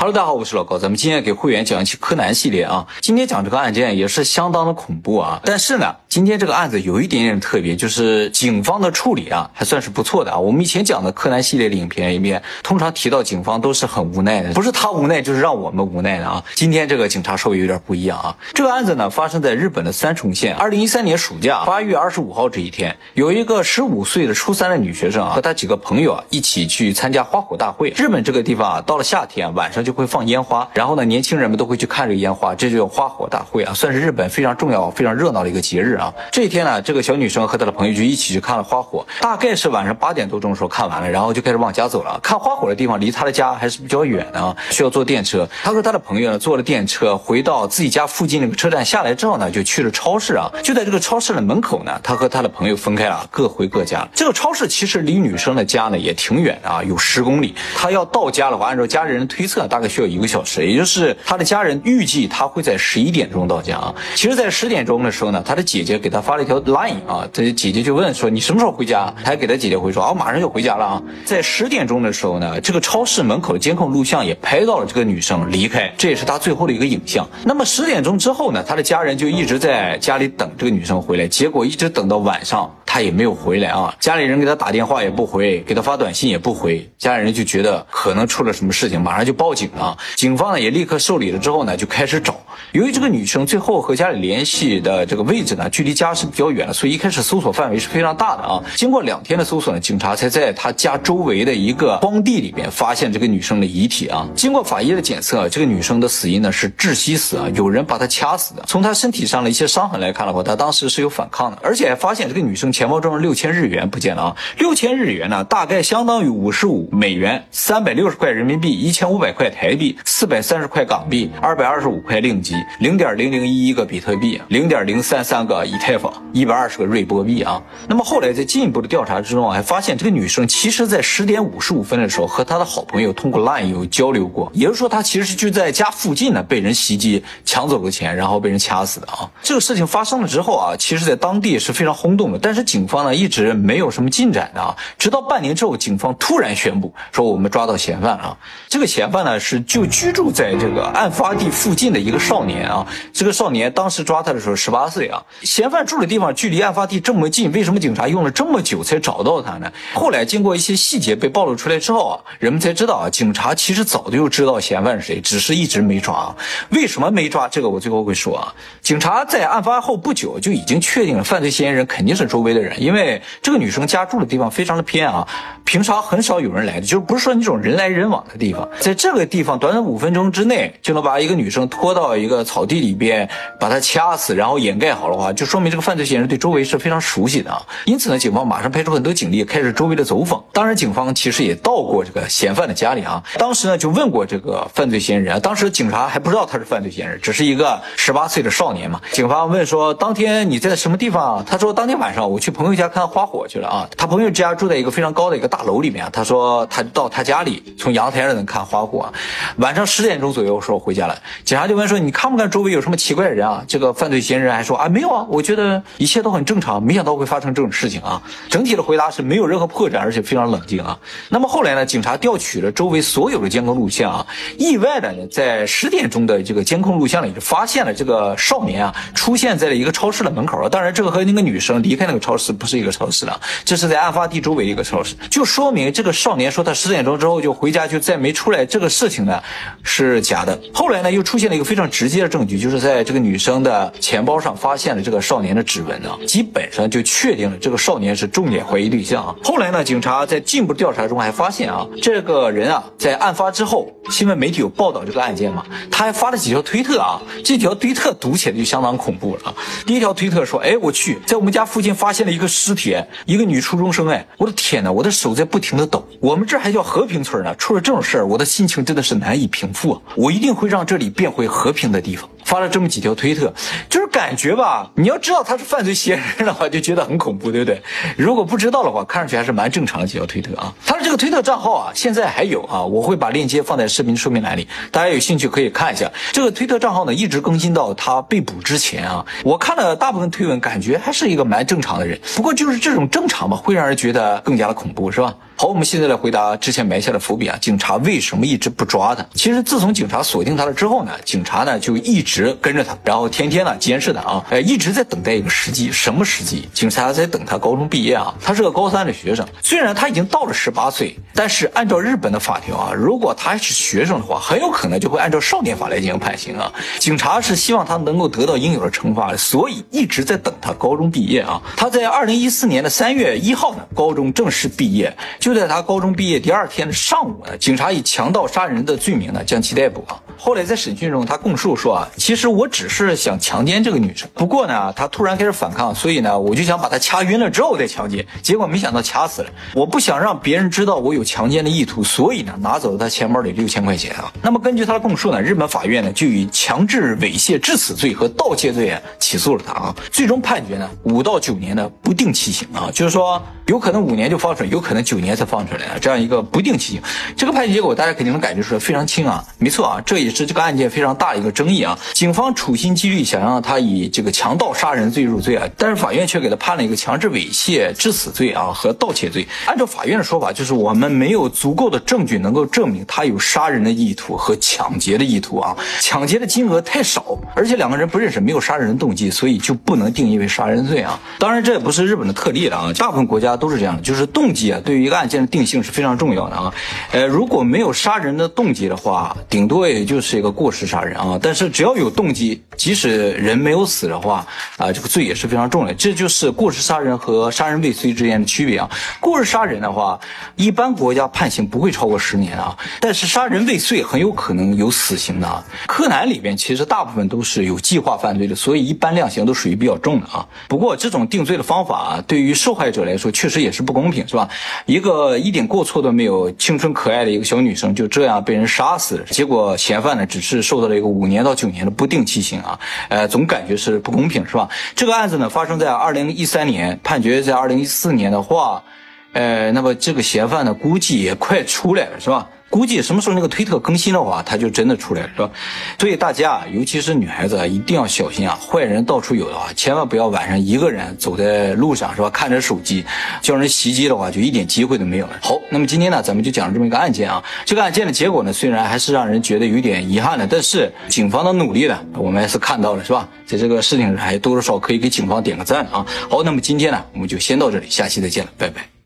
Hello，大家好，我是老高，咱们今天给会员讲一期柯南系列啊。今天讲这个案件也是相当的恐怖啊，但是呢，今天这个案子有一点点特别，就是警方的处理啊还算是不错的啊。我们以前讲的柯南系列的影片里面，通常提到警方都是很无奈的，不是他无奈，就是让我们无奈的啊。今天这个警察稍微有点不一样啊。这个案子呢发生在日本的三重县，二零一三年暑假八月二十五号这一天，有一个十五岁的初三的女学生啊，和她几个朋友啊一起去参加花火大会。日本这个地方啊，到了夏天晚上就会放烟花，然后呢，年轻人们都会去看这个烟花，这就叫花火大会啊，算是日本非常重要、非常热闹的一个节日啊。这一天呢，这个小女生和她的朋友就一起去看了花火，大概是晚上八点多钟的时候看完了，然后就开始往家走了。看花火的地方离她的家还是比较远的啊，需要坐电车。她和她的朋友呢坐了电车回到自己家附近那个车站下来之后呢，就去了超市啊。就在这个超市的门口呢，她和她的朋友分开了，各回各家。这个超市其实离女生的家呢也挺远的啊，有十公里。她要到家的话，按照家里人推测，大概需要一个小时，也就是她的家人预计她会在十一点钟到家啊。其实，在十点钟的时候呢，她的姐姐姐给他发了一条 line 啊，这姐姐就问说你什么时候回家？他还给他姐姐回说啊，我马上就回家了啊。在十点钟的时候呢，这个超市门口的监控录像也拍到了这个女生离开，这也是她最后的一个影像。那么十点钟之后呢，她的家人就一直在家里等这个女生回来，结果一直等到晚上。他也没有回来啊，家里人给他打电话也不回，给他发短信也不回，家里人就觉得可能出了什么事情，马上就报警了。警方呢也立刻受理了之后呢，就开始找。由于这个女生最后和家里联系的这个位置呢，距离家是比较远的，所以一开始搜索范围是非常大的啊。经过两天的搜索呢，警察才在她家周围的一个荒地里面发现这个女生的遗体啊。经过法医的检测，这个女生的死因呢是窒息死啊，有人把她掐死的。从她身体上的一些伤痕来看的话，她当时是有反抗的，而且还发现这个女生。钱包中六千日元不见了啊！六千日元呢，大概相当于五十五美元，三百六十块人民币，一千五百块台币，四百三十块港币，二百二十五块令吉，零点零零一一个比特币，零点零三三个以太坊，一百二十个瑞波币啊。那么后来在进一步的调查之中，还发现这个女生其实在十点五十五分的时候和她的好朋友通过 LINE 有交流过，也就是说她其实就在家附近呢被人袭击，抢走了钱，然后被人掐死的啊。这个事情发生了之后啊，其实在当地是非常轰动的，但是。警方呢一直没有什么进展的啊，直到半年之后，警方突然宣布说我们抓到嫌犯了。这个嫌犯呢是就居住在这个案发地附近的一个少年啊。这个少年当时抓他的时候十八岁啊。嫌犯住的地方距离案发地这么近，为什么警察用了这么久才找到他呢？后来经过一些细节被暴露出来之后啊，人们才知道啊，警察其实早就知道嫌犯是谁，只是一直没抓。为什么没抓？这个我最后会说啊。警察在案发后不久就已经确定了犯罪嫌疑人肯定是周围的。的人，因为这个女生家住的地方非常的偏啊，平常很少有人来的，就是不是说那种人来人往的地方，在这个地方短短五分钟之内就能把一个女生拖到一个草地里边，把她掐死，然后掩盖好的话，就说明这个犯罪嫌疑人对周围是非常熟悉的啊。因此呢，警方马上派出很多警力开始周围的走访。当然，警方其实也到过这个嫌犯的家里啊，当时呢就问过这个犯罪嫌疑人，当时警察还不知道他是犯罪嫌疑人，只是一个十八岁的少年嘛。警方问说，当天你在什么地方？他说当天晚上我去。去朋友家看花火去了啊！他朋友家住在一个非常高的一个大楼里面。他说他到他家里，从阳台上能看花火。晚上十点钟左右说回家了。警察就问说你看不看周围有什么奇怪的人啊？这个犯罪嫌疑人还说啊没有啊，我觉得一切都很正常。没想到会发生这种事情啊！整体的回答是没有任何破绽，而且非常冷静啊。那么后来呢？警察调取了周围所有的监控录像啊，意外的呢，在十点钟的这个监控录像里就发现了这个少年啊出现在了一个超市的门口啊。当然，这个和那个女生离开那个超。是不是一个超市了？这是在案发地周围一个超市，就说明这个少年说他十点钟之后就回家，就再没出来。这个事情呢是假的。后来呢又出现了一个非常直接的证据，就是在这个女生的钱包上发现了这个少年的指纹啊，基本上就确定了这个少年是重点怀疑对象啊。后来呢，警察在进一步调查中还发现啊，这个人啊在案发之后，新闻媒体有报道这个案件嘛，他还发了几条推特啊，这条推特读起来就相当恐怖了啊。第一条推特说，哎，我去，在我们家附近发现见了。一个尸体，一个女初中生，哎，我的天哪，我的手在不停的抖。我们这还叫和平村呢，出了这种事儿，我的心情真的是难以平复！我一定会让这里变回和平的地方。发了这么几条推特，就感觉吧，你要知道他是犯罪嫌疑人的话，就觉得很恐怖，对不对？如果不知道的话，看上去还是蛮正常的几条推特啊。他的这个推特账号啊，现在还有啊，我会把链接放在视频说明栏里，大家有兴趣可以看一下。这个推特账号呢，一直更新到他被捕之前啊。我看了大部分推文，感觉还是一个蛮正常的人。不过就是这种正常吧，会让人觉得更加的恐怖，是吧？好，我们现在来回答之前埋下的伏笔啊，警察为什么一直不抓他？其实自从警察锁定他了之后呢，警察呢就一直跟着他，然后天天呢监视他啊，哎，一直在等待一个时机，什么时机？警察在等他高中毕业啊，他是个高三的学生，虽然他已经到了十八岁，但是按照日本的法条啊，如果他是学生的话，很有可能就会按照少年法来进行判刑啊。警察是希望他能够得到应有的惩罚，所以一直在等他高中毕业啊。他在二零一四年的三月一号呢，高中正式毕业。就就在他高中毕业第二天的上午呢，警察以强盗杀人的罪名呢将其逮捕啊。后来在审讯中，他供述说啊，其实我只是想强奸这个女生，不过呢，他突然开始反抗，所以呢，我就想把她掐晕了之后再强奸，结果没想到掐死了。我不想让别人知道我有强奸的意图，所以呢，拿走了他钱包里六千块钱啊。那么根据他的供述呢，日本法院呢就以强制猥亵致死罪和盗窃罪啊起诉了他啊，最终判决呢五到九年的不定期刑啊，就是说有可能五年就放出来，有可能九年。才放出来啊，这样一个不定期刑，这个判决结果大家肯定能感觉出来非常轻啊，没错啊，这也是这个案件非常大的一个争议啊。警方处心积虑想让他以这个强盗杀人罪入罪啊，但是法院却给他判了一个强制猥亵致死罪啊和盗窃罪。按照法院的说法，就是我们没有足够的证据能够证明他有杀人的意图和抢劫的意图啊，抢劫的金额太少，而且两个人不认识，没有杀人的动机，所以就不能定义为杀人罪啊。当然，这也不是日本的特例了啊，大部分国家都是这样的，就是动机啊，对于一个案。件的定性是非常重要的啊，呃，如果没有杀人的动机的话，顶多也就是一个过失杀人啊。但是只要有动机，即使人没有死的话，啊，这个罪也是非常重的。这就是过失杀人和杀人未遂之间的区别啊。过失杀人的话，一般国家判刑不会超过十年啊，但是杀人未遂很有可能有死刑的啊。柯南里边其实大部分都是有计划犯罪的，所以一般量刑都属于比较重的啊。不过这种定罪的方法啊，对于受害者来说确实也是不公平，是吧？一个。呃，一点过错都没有，青春可爱的一个小女生就这样被人杀死了。结果嫌犯呢，只是受到了一个五年到九年的不定期刑啊，呃，总感觉是不公平，是吧？这个案子呢，发生在二零一三年，判决在二零一四年的话，呃，那么这个嫌犯呢，估计也快出来了，是吧？估计什么时候那个推特更新的话，他就真的出来了，是吧？所以大家啊，尤其是女孩子啊，一定要小心啊！坏人到处有的话，千万不要晚上一个人走在路上，是吧？看着手机，叫人袭击的话，就一点机会都没有了。好，那么今天呢，咱们就讲了这么一个案件啊。这个案件的结果呢，虽然还是让人觉得有点遗憾的，但是警方的努力呢，我们还是看到了，是吧？在这个事情上，还多多少少可以给警方点个赞啊。好，那么今天呢，我们就先到这里，下期再见了，拜拜。